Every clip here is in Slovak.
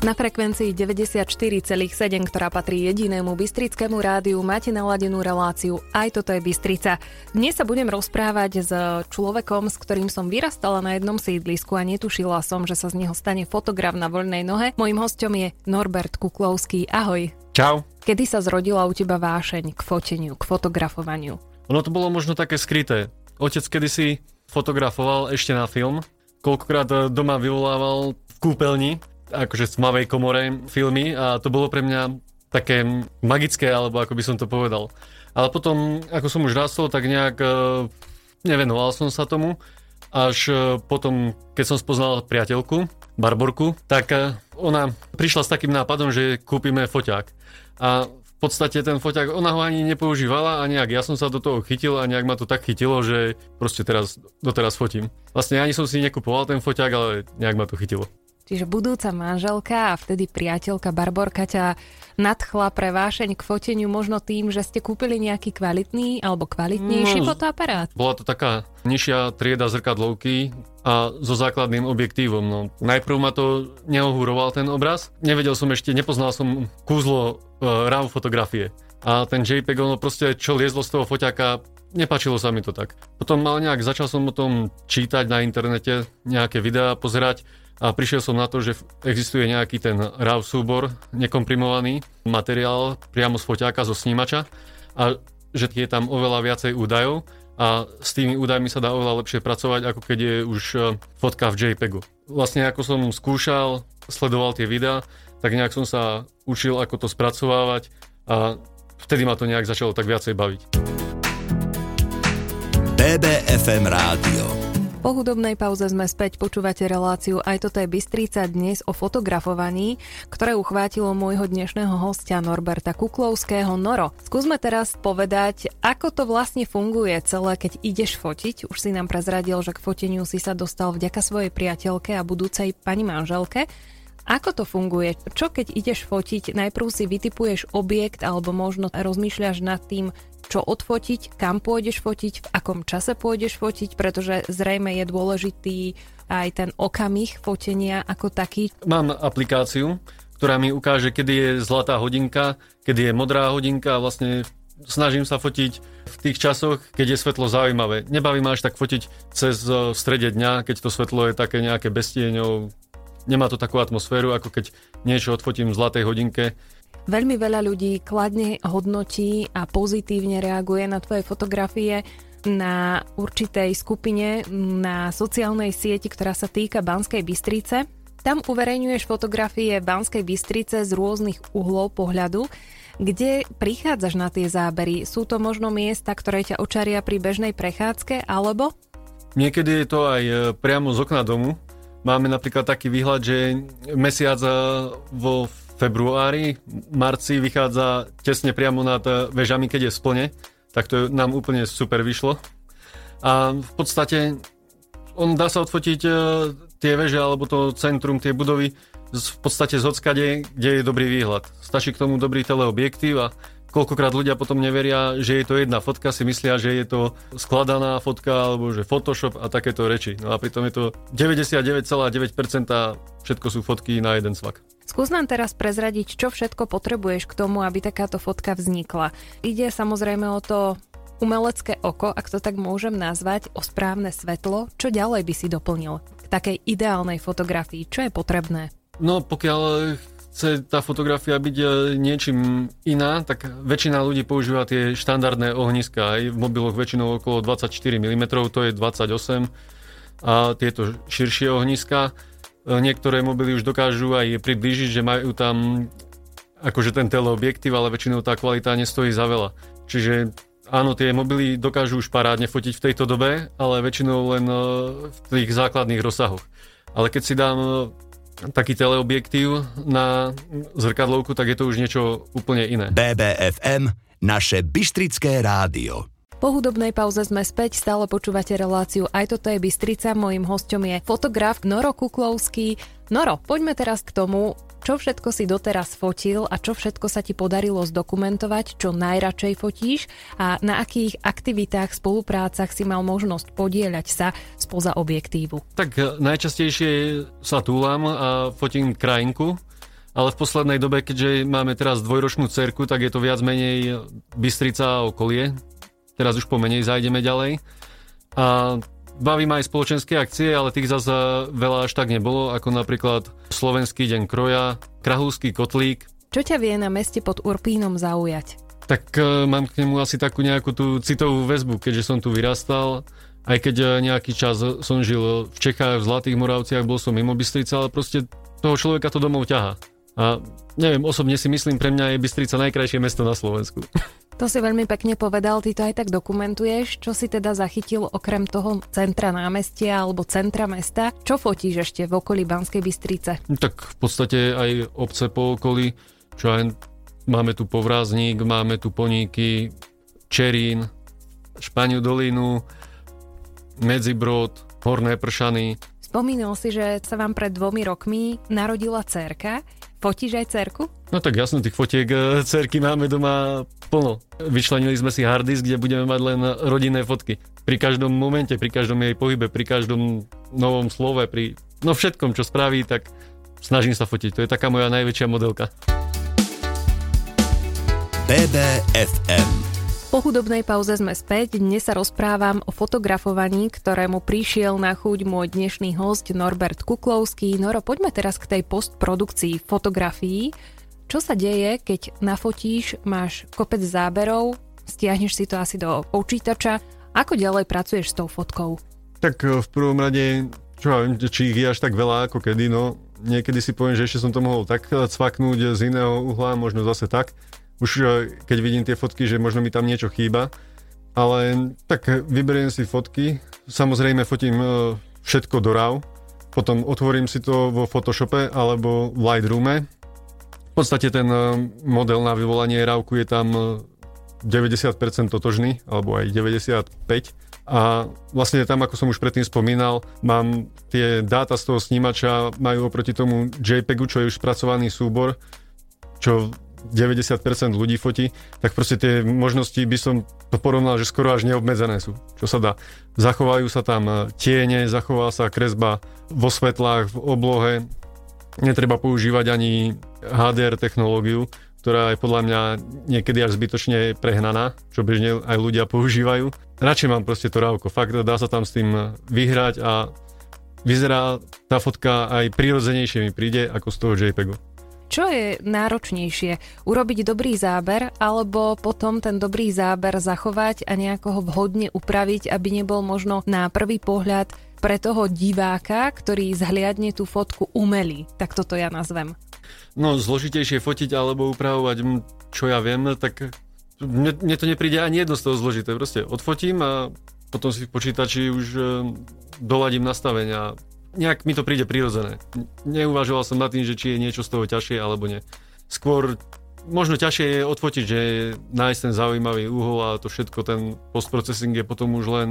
Na frekvencii 94,7, ktorá patrí jedinému Bystrickému rádiu, máte naladenú reláciu Aj toto je Bystrica. Dnes sa budem rozprávať s človekom, s ktorým som vyrastala na jednom sídlisku a netušila som, že sa z neho stane fotograf na voľnej nohe. Mojím hostom je Norbert Kuklovský. Ahoj. Čau. Kedy sa zrodila u teba vášeň k foteniu, k fotografovaniu? Ono to bolo možno také skryté. Otec kedysi fotografoval ešte na film, koľkokrát doma vyvolával v kúpeľni akože tmavej komore filmy a to bolo pre mňa také magické, alebo ako by som to povedal. Ale potom, ako som už rastol, tak nejak e, nevenoval som sa tomu. Až e, potom, keď som spoznal priateľku, Barborku, tak e, ona prišla s takým nápadom, že kúpime foťák. A v podstate ten foťák, ona ho ani nepoužívala a nejak ja som sa do toho chytil a nejak ma to tak chytilo, že proste teraz, doteraz fotím. Vlastne ani som si nekupoval ten foťák, ale nejak ma to chytilo. Čiže budúca manželka a vtedy priateľka Barborka ťa nadchla pre vášeň k foteniu možno tým, že ste kúpili nejaký kvalitný alebo kvalitnejší no, fotoaparát? Bola to taká nižšia trieda zrkadlovky a so základným objektívom. No, najprv ma to neohúroval ten obraz. Nevedel som ešte, nepoznal som kúzlo uh, RAW fotografie. A ten JPEG, ono proste, čo liezlo z toho foťaka, nepačilo sa mi to tak. Potom ale nejak začal som o tom čítať na internete, nejaké videá pozerať a prišiel som na to, že existuje nejaký ten RAW súbor, nekomprimovaný materiál priamo z foťáka, zo snímača a že je tam oveľa viacej údajov a s tými údajmi sa dá oveľa lepšie pracovať, ako keď je už e, fotka v JPEGu. Vlastne ako som skúšal, sledoval tie videá, tak nejak som sa učil, ako to spracovávať a vtedy ma to nejak začalo tak viacej baviť. BBFM Rádio po hudobnej pauze sme späť počúvate reláciu Aj toto je Bystrica dnes o fotografovaní, ktoré uchvátilo môjho dnešného hostia Norberta Kuklovského. Noro, skúsme teraz povedať, ako to vlastne funguje celé, keď ideš fotiť. Už si nám prezradil, že k foteniu si sa dostal vďaka svojej priateľke a budúcej pani manželke. Ako to funguje? Čo keď ideš fotiť? Najprv si vytipuješ objekt alebo možno rozmýšľaš nad tým, čo odfotiť, kam pôjdeš fotiť, v akom čase pôjdeš fotiť, pretože zrejme je dôležitý aj ten okamih fotenia ako taký. Mám aplikáciu, ktorá mi ukáže, kedy je zlatá hodinka, kedy je modrá hodinka a vlastne snažím sa fotiť v tých časoch, keď je svetlo zaujímavé. Nebaví ma až tak fotiť cez v strede dňa, keď to svetlo je také nejaké bestieňov. Nemá to takú atmosféru, ako keď niečo odfotím v zlatej hodinke Veľmi veľa ľudí kladne hodnotí a pozitívne reaguje na tvoje fotografie na určitej skupine na sociálnej sieti, ktorá sa týka Banskej Bystrice. Tam uverejňuješ fotografie Banskej Bystrice z rôznych uhlov pohľadu, kde prichádzaš na tie zábery. Sú to možno miesta, ktoré ťa očaria pri bežnej prechádzke, alebo? Niekedy je to aj e, priamo z okna domu. Máme napríklad taký výhľad, že mesiac e, vo februári, marci vychádza tesne priamo nad eh, vežami, keď je splne, tak to nám úplne super vyšlo. A v podstate on dá sa odfotiť eh, tie veže alebo to centrum, tie budovy v podstate z odskade, kde je dobrý výhľad. Stačí k tomu dobrý teleobjektív a koľkokrát ľudia potom neveria, že je to jedna fotka, si myslia, že je to skladaná fotka alebo že Photoshop a takéto reči. No a pritom je to 99,9% všetko sú fotky na jeden svak. Skús nám teraz prezradiť, čo všetko potrebuješ k tomu, aby takáto fotka vznikla. Ide samozrejme o to umelecké oko, ak to tak môžem nazvať, o správne svetlo. Čo ďalej by si doplnil k takej ideálnej fotografii? Čo je potrebné? No pokiaľ chce tá fotografia byť e, niečím iná, tak väčšina ľudí používa tie štandardné ohniska. Aj v mobiloch väčšinou okolo 24 mm, to je 28 a tieto širšie ohniska. E, niektoré mobily už dokážu aj priblížiť, že majú tam akože ten teleobjektív, ale väčšinou tá kvalita nestojí za veľa. Čiže áno, tie mobily dokážu už parádne fotiť v tejto dobe, ale väčšinou len e, v tých základných rozsahoch. Ale keď si dám taký teleobjektív na zrkadlovku, tak je to už niečo úplne iné. BBFM, naše Bystrické rádio. Po hudobnej pauze sme späť, stále počúvate reláciu Aj toto je Bystrica, mojím hostom je fotograf Noro Kuklovský. Noro, poďme teraz k tomu, čo všetko si doteraz fotil a čo všetko sa ti podarilo zdokumentovať, čo najradšej fotíš a na akých aktivitách, spoluprácach si mal možnosť podieľať sa spoza objektívu? Tak najčastejšie sa túlam a fotím krajinku, ale v poslednej dobe, keďže máme teraz dvojročnú cerku, tak je to viac menej Bystrica a okolie. Teraz už pomenej zajdeme ďalej. A baví ma aj spoločenské akcie, ale tých zase veľa až tak nebolo, ako napríklad Slovenský deň kroja, Krahulský kotlík. Čo ťa vie na meste pod Urpínom zaujať? Tak uh, mám k nemu asi takú nejakú tú citovú väzbu, keďže som tu vyrastal. Aj keď uh, nejaký čas som žil v Čechách, v Zlatých Moravciach, bol som mimo Bystrica, ale proste toho človeka to domov ťaha. A neviem, osobne si myslím, pre mňa je Bystrica najkrajšie mesto na Slovensku. To si veľmi pekne povedal, ty to aj tak dokumentuješ. Čo si teda zachytil okrem toho centra námestia alebo centra mesta? Čo fotíš ešte v okolí Banskej Bystrice? Tak v podstate aj obce po okolí, čo aj máme tu Povráznik, máme tu Poníky, Čerín, Španiu dolinu, Medzibrod, Horné Pršany. Spomínal si, že sa vám pred dvomi rokmi narodila cerka. Fotíš aj cerku? No tak jasno, tých fotiek e, cerky máme doma plno. Vyčlenili sme si harddisk, kde budeme mať len rodinné fotky. Pri každom momente, pri každom jej pohybe, pri každom novom slove, pri no všetkom, čo spraví, tak snažím sa fotiť. To je taká moja najväčšia modelka. BBFM po hudobnej pauze sme späť. Dnes sa rozprávam o fotografovaní, ktorému prišiel na chuť môj dnešný host Norbert Kuklovský. Noro, poďme teraz k tej postprodukcii fotografií. Čo sa deje, keď nafotíš, máš kopec záberov, stiahneš si to asi do počítača. Ako ďalej pracuješ s tou fotkou? Tak e, v prvom rade, čo ja viem, či ich je až tak veľa ako kedy, no niekedy si poviem, že ešte som to mohol tak cvaknúť z iného uhla, možno zase tak už e, keď vidím tie fotky, že možno mi tam niečo chýba, ale tak vyberiem si fotky, samozrejme fotím e, všetko do RAW, potom otvorím si to vo Photoshope alebo v Lightroome. V podstate ten e, model na vyvolanie RAWku je tam 90% totožný, alebo aj 95%. A vlastne tam, ako som už predtým spomínal, mám tie dáta z toho snímača, majú oproti tomu JPEGu, čo je už spracovaný súbor, čo 90% ľudí fotí, tak proste tie možnosti by som to porovnal, že skoro až neobmedzené sú, čo sa dá. Zachovajú sa tam e, tiene, zachová sa kresba vo svetlách, v oblohe, netreba používať ani HDR technológiu, ktorá je podľa mňa niekedy až zbytočne prehnaná, čo bežne aj ľudia používajú. Radšej mám proste to rávko. Fakt dá sa tam s tým vyhrať a vyzerá tá fotka aj prirodzenejšie mi príde ako z toho JPEGu. Čo je náročnejšie? Urobiť dobrý záber alebo potom ten dobrý záber zachovať a nejako ho vhodne upraviť, aby nebol možno na prvý pohľad pre toho diváka, ktorý zhliadne tú fotku umelý. Tak toto ja nazvem. No, zložitejšie fotiť alebo upravovať, čo ja viem, tak mne, mne to nepríde ani jedno z toho zložité. Proste odfotím a potom si v počítači už e, doladím nastavenia nejak mi to príde prirodzené. Neuvažoval som nad tým, že či je niečo z toho ťažšie alebo nie. Skôr možno ťažšie je odfotiť, že nájsť ten zaujímavý uhol a to všetko, ten postprocessing je potom už len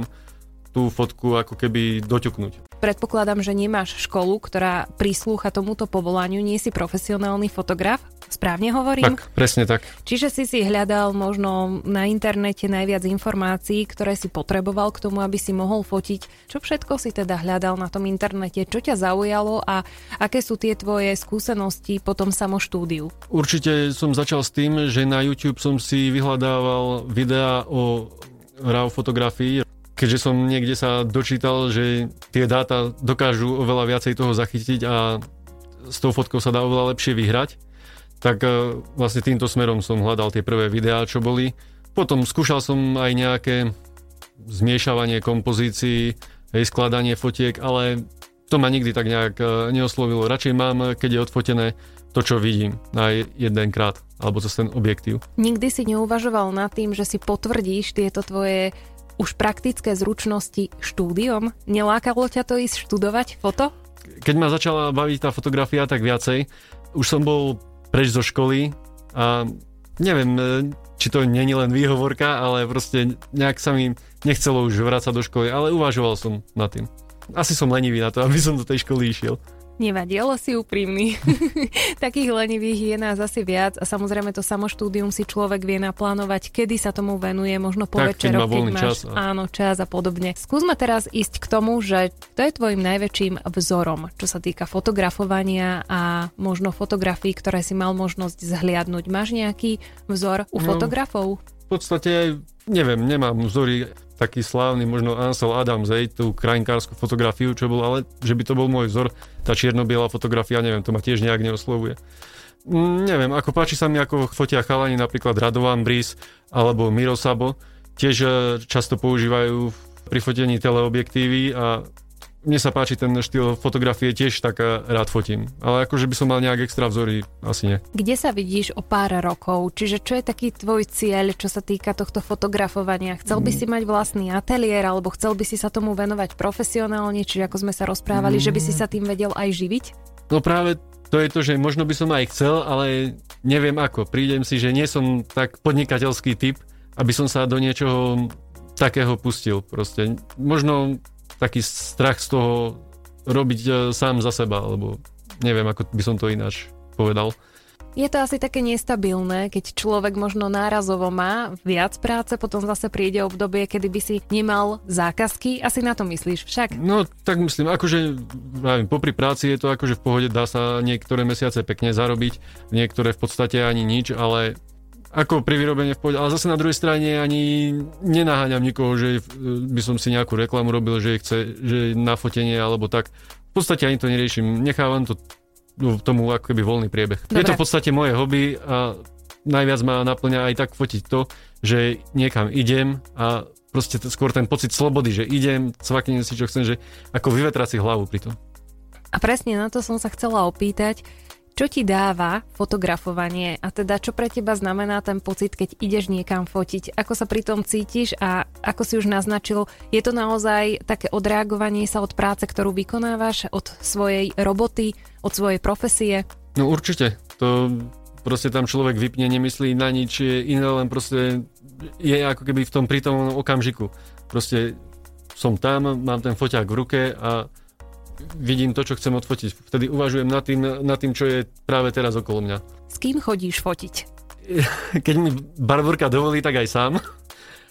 tú fotku ako keby doťuknúť. Predpokladám, že nemáš školu, ktorá prislúcha tomuto povolaniu, nie si profesionálny fotograf, správne hovorím? Tak, presne tak. Čiže si si hľadal možno na internete najviac informácií, ktoré si potreboval k tomu, aby si mohol fotiť. Čo všetko si teda hľadal na tom internete? Čo ťa zaujalo a aké sú tie tvoje skúsenosti po tom samoštúdiu? Určite som začal s tým, že na YouTube som si vyhľadával videá o RAW fotografii, keďže som niekde sa dočítal, že tie dáta dokážu oveľa viacej toho zachytiť a s tou fotkou sa dá oveľa lepšie vyhrať, tak e, vlastne týmto smerom som hľadal tie prvé videá, čo boli. Potom skúšal som aj nejaké zmiešavanie kompozícií, aj skladanie fotiek, ale to ma nikdy tak nejak e, neoslovilo. Radšej mám, keď je odfotené to, čo vidím na jedenkrát, alebo cez ten objektív. Nikdy si neuvažoval nad tým, že si potvrdíš tieto tvoje už praktické zručnosti štúdiom? Nelákalo ťa to ísť študovať foto? Keď ma začala baviť tá fotografia, tak viacej. Už som bol preč zo školy a neviem, e, či to není len výhovorka, ale proste nejak sa mi nechcelo už vrácať do školy, ale uvažoval som nad tým. Asi som lenivý na to, aby som do tej školy išiel. Nevadí, ale si úprimný. Takých lenivých je nás asi viac a samozrejme to samoštúdium si človek vie naplánovať, kedy sa tomu venuje, možno po tak, večeroch, keď, keď máš čas a... áno, čas a podobne. Skúsme teraz ísť k tomu, že to je tvojim najväčším vzorom, čo sa týka fotografovania a možno fotografií, ktoré si mal možnosť zhliadnúť. Máš nejaký vzor u no, fotografov? V podstate, neviem, nemám vzory taký slávny, možno Ansel Adams, hej, tú krajinkárskú fotografiu, čo bol, ale že by to bol môj vzor, tá čierno-biela fotografia, neviem, to ma tiež nejak neoslovuje. Mm, neviem, ako páči sa mi, ako fotia chalani, napríklad Radovan Bris alebo Miro Sabo, tiež e, často používajú pri fotení teleobjektívy a mne sa páči ten štýl fotografie, tiež tak rád fotím. Ale akože by som mal nejak extra vzory, asi nie. Kde sa vidíš o pár rokov? Čiže čo je taký tvoj cieľ, čo sa týka tohto fotografovania? Chcel by si mať vlastný ateliér, alebo chcel by si sa tomu venovať profesionálne, čiže ako sme sa rozprávali, mm. že by si sa tým vedel aj živiť? No práve to je to, že možno by som aj chcel, ale neviem ako. Prídem si, že nie som tak podnikateľský typ, aby som sa do niečoho takého pustil. Proste možno taký strach z toho robiť e, sám za seba, alebo neviem, ako by som to ináč povedal. Je to asi také nestabilné, keď človek možno nárazovo má viac práce, potom zase príde obdobie, kedy by si nemal zákazky. Asi na to myslíš však? No, tak myslím, akože neviem, popri práci je to akože v pohode, dá sa niektoré mesiace pekne zarobiť, niektoré v podstate ani nič, ale ako pri vyrobení v pohode, ale zase na druhej strane ani nenaháňam nikoho, že by som si nejakú reklamu robil, že chce že na fotenie alebo tak. V podstate ani to neriešim, nechávam to no, tomu ako keby voľný priebeh. Dobre. Je to v podstate moje hobby a najviac ma naplňa aj tak fotiť to, že niekam idem a proste skôr ten pocit slobody, že idem, cvaknem si čo chcem, že ako vyvetrať si hlavu pri tom. A presne na to som sa chcela opýtať, čo ti dáva fotografovanie a teda čo pre teba znamená ten pocit, keď ideš niekam fotiť? Ako sa pri tom cítiš a ako si už naznačil, je to naozaj také odreagovanie sa od práce, ktorú vykonávaš, od svojej roboty, od svojej profesie? No určite. To proste tam človek vypne, nemyslí na nič iné, len proste je ako keby v tom prítomnom okamžiku. Proste som tam, mám ten foťák v ruke a vidím to, čo chcem odfotiť. Vtedy uvažujem nad tým, nad tým, čo je práve teraz okolo mňa. S kým chodíš fotiť? Keď mi barborka dovolí, tak aj sám.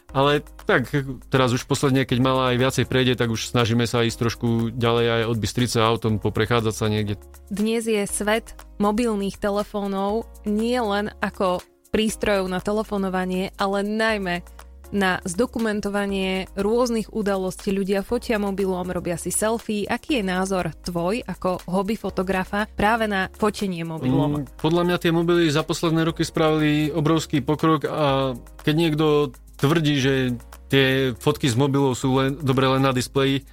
Ale tak, teraz už posledne, keď mala aj viacej prejde, tak už snažíme sa ísť trošku ďalej aj od Bystrice autom, poprechádzať sa niekde. Dnes je svet mobilných telefónov nie len ako prístrojov na telefonovanie, ale najmä na zdokumentovanie rôznych udalostí. Ľudia fotia mobilom, robia si selfie. Aký je názor tvoj ako hobby fotografa práve na fotenie mobilom? Mm, podľa mňa tie mobily za posledné roky spravili obrovský pokrok a keď niekto tvrdí, že tie fotky z mobilov sú len, dobre len na displeji,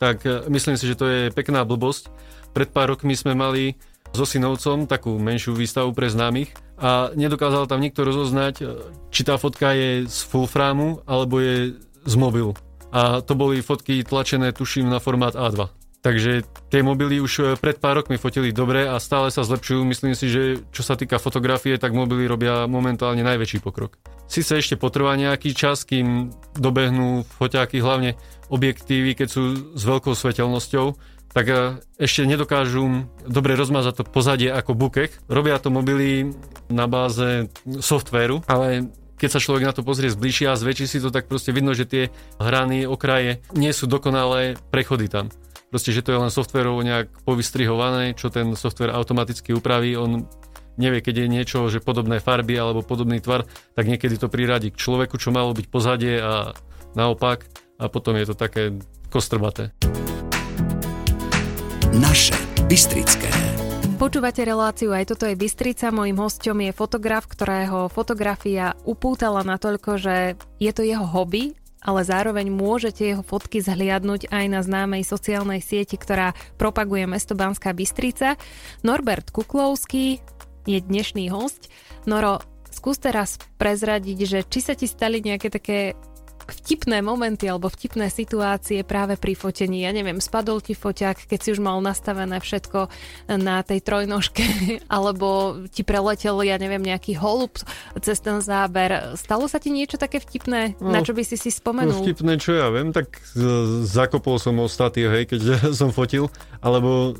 tak e, myslím si, že to je pekná blbosť. Pred pár rokmi sme mali so synovcom takú menšiu výstavu pre známych a nedokázal tam nikto rozoznať, e, či tá fotka je z full frámu alebo je z mobilu. A to boli fotky tlačené, tuším, na formát A2. Takže tie mobily už e, pred pár rokmi fotili dobre a stále sa zlepšujú. Myslím si, že čo sa týka fotografie, tak mobily robia momentálne najväčší pokrok. Sice ešte potrvá nejaký čas, kým dobehnú foťáky, hlavne objektívy, keď sú s veľkou svetelnosťou, tak e, ešte nedokážu dobre rozmazať to pozadie ako bukek. Robia to mobily na báze softvéru, ale keď sa človek na to pozrie zbližšia a zväčší si to, tak proste vidno, že tie hrany, okraje nie sú dokonalé prechody tam. Proste, že to je len softvérovo nejak povystrihované, čo ten softvér automaticky upraví. On nevie, keď je niečo, že podobné farby alebo podobný tvar, tak niekedy to priradí k človeku, čo malo byť pozadie a naopak a potom je to také kostrbaté. Naše Bystrické. Počúvate reláciu Aj toto je Bystrica. Mojím hostom je fotograf, ktorého fotografia upútala natoľko, že je to jeho hobby, ale zároveň môžete jeho fotky zhliadnúť aj na známej sociálnej sieti, ktorá propaguje mesto Banská Bystrica. Norbert Kuklovský je dnešný host. Noro, skús teraz prezradiť, že či sa ti stali nejaké také vtipné momenty alebo vtipné situácie práve pri fotení. Ja neviem, spadol ti foťák, keď si už mal nastavené všetko na tej trojnožke, alebo ti preletel, ja neviem, nejaký holub cez ten záber. Stalo sa ti niečo také vtipné, no, na čo by si si spomenul? No, vtipné, čo ja viem, tak zakopol som ostatý, hej, keď som fotil, alebo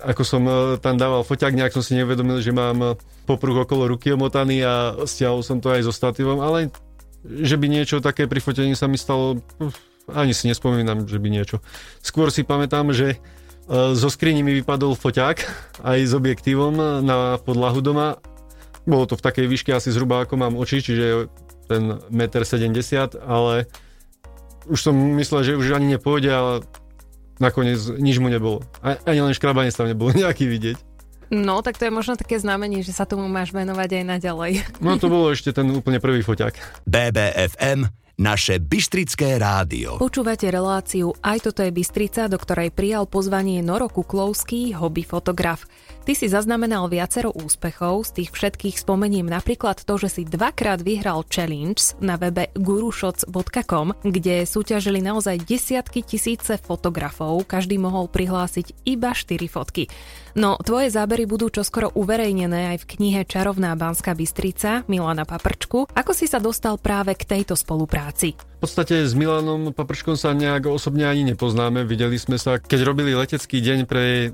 ako som e, tam dával foťák, nejak som si nevedomil, že mám e, popruh okolo ruky omotaný a stiahol som to aj so statívom, ale že by niečo také pri fotení sa mi stalo, ani si nespomínam, že by niečo. Skôr si pamätám, že e, zo skrini mi vypadol foťák aj s objektívom na podlahu doma. Bolo to v takej výške asi zhruba ako mám oči, čiže ten 1,70 m, ale už som myslel, že už ani nepôjde a nakoniec nič mu nebolo. Ani len škrabanec tam nebolo nejaký vidieť. No, tak to je možno také znamenie, že sa tomu máš venovať aj naďalej. No to bolo ešte ten úplne prvý foťák. BBFM naše Bystrické rádio. Počúvate reláciu Aj toto je Bystrica, do ktorej prijal pozvanie Noro Kuklovský, hobby fotograf. Ty si zaznamenal viacero úspechov, z tých všetkých spomeniem napríklad to, že si dvakrát vyhral challenge na webe gurushots.com, kde súťažili naozaj desiatky tisíce fotografov, každý mohol prihlásiť iba 4 fotky. No, tvoje zábery budú čoskoro uverejnené aj v knihe Čarovná Banská Bystrica Milana Paprčku. Ako si sa dostal práve k tejto spolupráci? V podstate s Milanom Paprčkom sa nejak osobne ani nepoznáme. Videli sme sa, keď robili letecký deň pre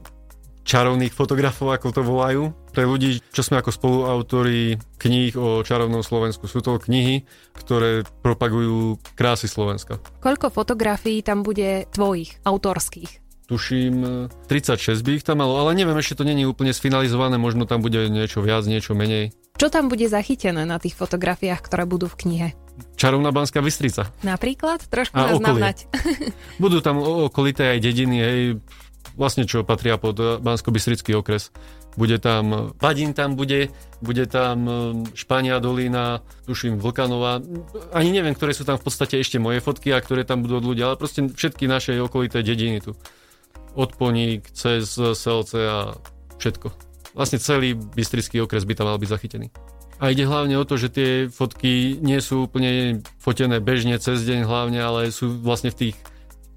čarovných fotografov, ako to volajú. Pre ľudí, čo sme ako spoluautori kníh o čarovnom Slovensku. Sú to knihy, ktoré propagujú krásy Slovenska. Koľko fotografií tam bude tvojich, autorských? Tuším, 36 by ich tam malo, ale neviem, ešte to není úplne sfinalizované, možno tam bude niečo viac, niečo menej. Čo tam bude zachytené na tých fotografiách, ktoré budú v knihe? Čarovná Banská Bystrica. Napríklad? Trošku nás navnať. Budú tam okolité aj dediny, hej, vlastne čo patria pod eh, bansko okres. Bude tam, Padín tam bude, bude tam eh, Špania dolina, tuším Vlkanova. Ani neviem, ktoré sú tam v podstate ešte moje fotky a ktoré tam budú od ľudia, ale proste všetky naše okolité dediny tu. Od Poník, cez Selce a všetko. Vlastne celý Bystrický okres by tam mal byť zachytený. A ide hlavne o to, že tie fotky nie sú úplne fotené bežne cez deň hlavne, ale sú vlastne v tých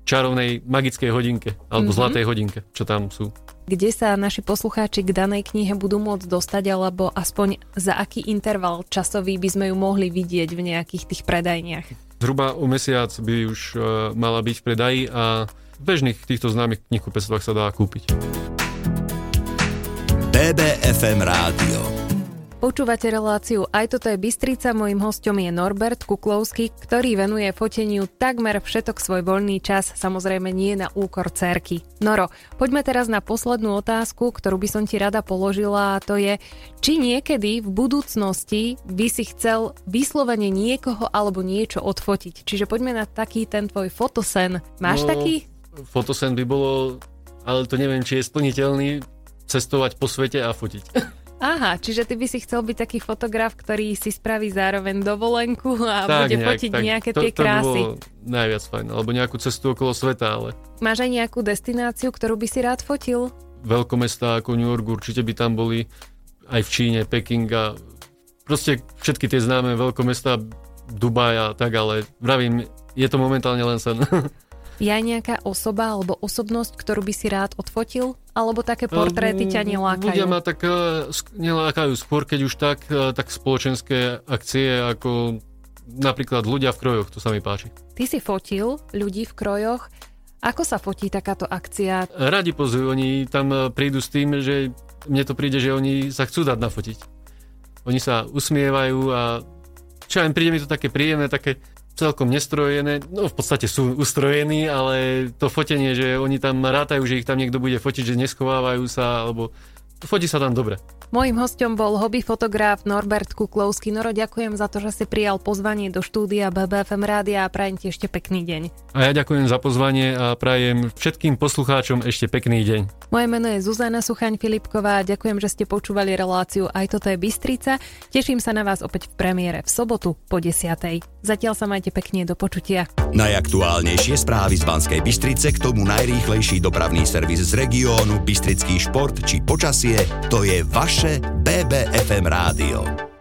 čarovnej magickej hodinke, alebo mm-hmm. zlatej hodinke, čo tam sú. Kde sa naši poslucháči k danej knihe budú môcť dostať, alebo aspoň za aký interval časový by sme ju mohli vidieť v nejakých tých predajniach? Zhruba o mesiac by už uh, mala byť v predaji a v bežných týchto známych knihkupectvách sa dá kúpiť. BBFM Rádio Počúvate reláciu Aj toto je Bystrica, mojim hostom je Norbert Kuklovský, ktorý venuje foteniu takmer všetok svoj voľný čas, samozrejme nie na úkor cerky. Noro, poďme teraz na poslednú otázku, ktorú by som ti rada položila a to je, či niekedy v budúcnosti by si chcel vyslovene niekoho alebo niečo odfotiť. Čiže poďme na taký ten tvoj fotosen. Máš no, taký? Fotosen by bolo, ale to neviem, či je splniteľný, cestovať po svete a fotiť. Aha, čiže ty by si chcel byť taký fotograf, ktorý si spraví zároveň dovolenku a tak, bude nejak, fotiť tak, nejaké to, tie krásy. To by najviac fajn, alebo nejakú cestu okolo sveta, ale... Máš aj nejakú destináciu, ktorú by si rád fotil? Veľkomestá ako New York určite by tam boli, aj v Číne, Peking a proste všetky tie známe veľkomestá, Dubaj a tak, ale vravím, je to momentálne len sen. Je aj nejaká osoba alebo osobnosť, ktorú by si rád odfotil? Alebo také portréty ťa nelákajú? Ľudia ma tak uh, nelákajú. Skôr, keď už tak, uh, tak spoločenské akcie ako napríklad ľudia v krojoch, to sa mi páči. Ty si fotil ľudí v krojoch. Ako sa fotí takáto akcia? Radi pozujú, oni tam e, prídu s tým, že mne to príde, že oni sa chcú dať nafotiť. Oni sa usmievajú a čo aj príde mi to také príjemné, také celkom nestrojené, no v podstate sú ustrojení, ale to fotenie, že oni tam rátajú, že ich tam niekto bude fotiť, že neschovávajú sa, alebo fotí sa tam dobre. Mojím hostom bol hobby fotograf Norbert Kuklovský. Noro, ďakujem za to, že si prijal pozvanie do štúdia BBFM Rádia a prajem ti ešte pekný deň. A ja ďakujem za pozvanie a prajem všetkým poslucháčom ešte pekný deň. Moje meno je Zuzana Suchaň Filipková ďakujem, že ste počúvali reláciu Aj toto je Bystrica. Teším sa na vás opäť v premiére v sobotu po 10. Zatiaľ sa majte pekne do počutia. Najaktuálnejšie správy z Banskej Bystrice k tomu najrýchlejší dopravný servis z regiónu, Bystrický šport či počasie, to je vaše BBFM rádio.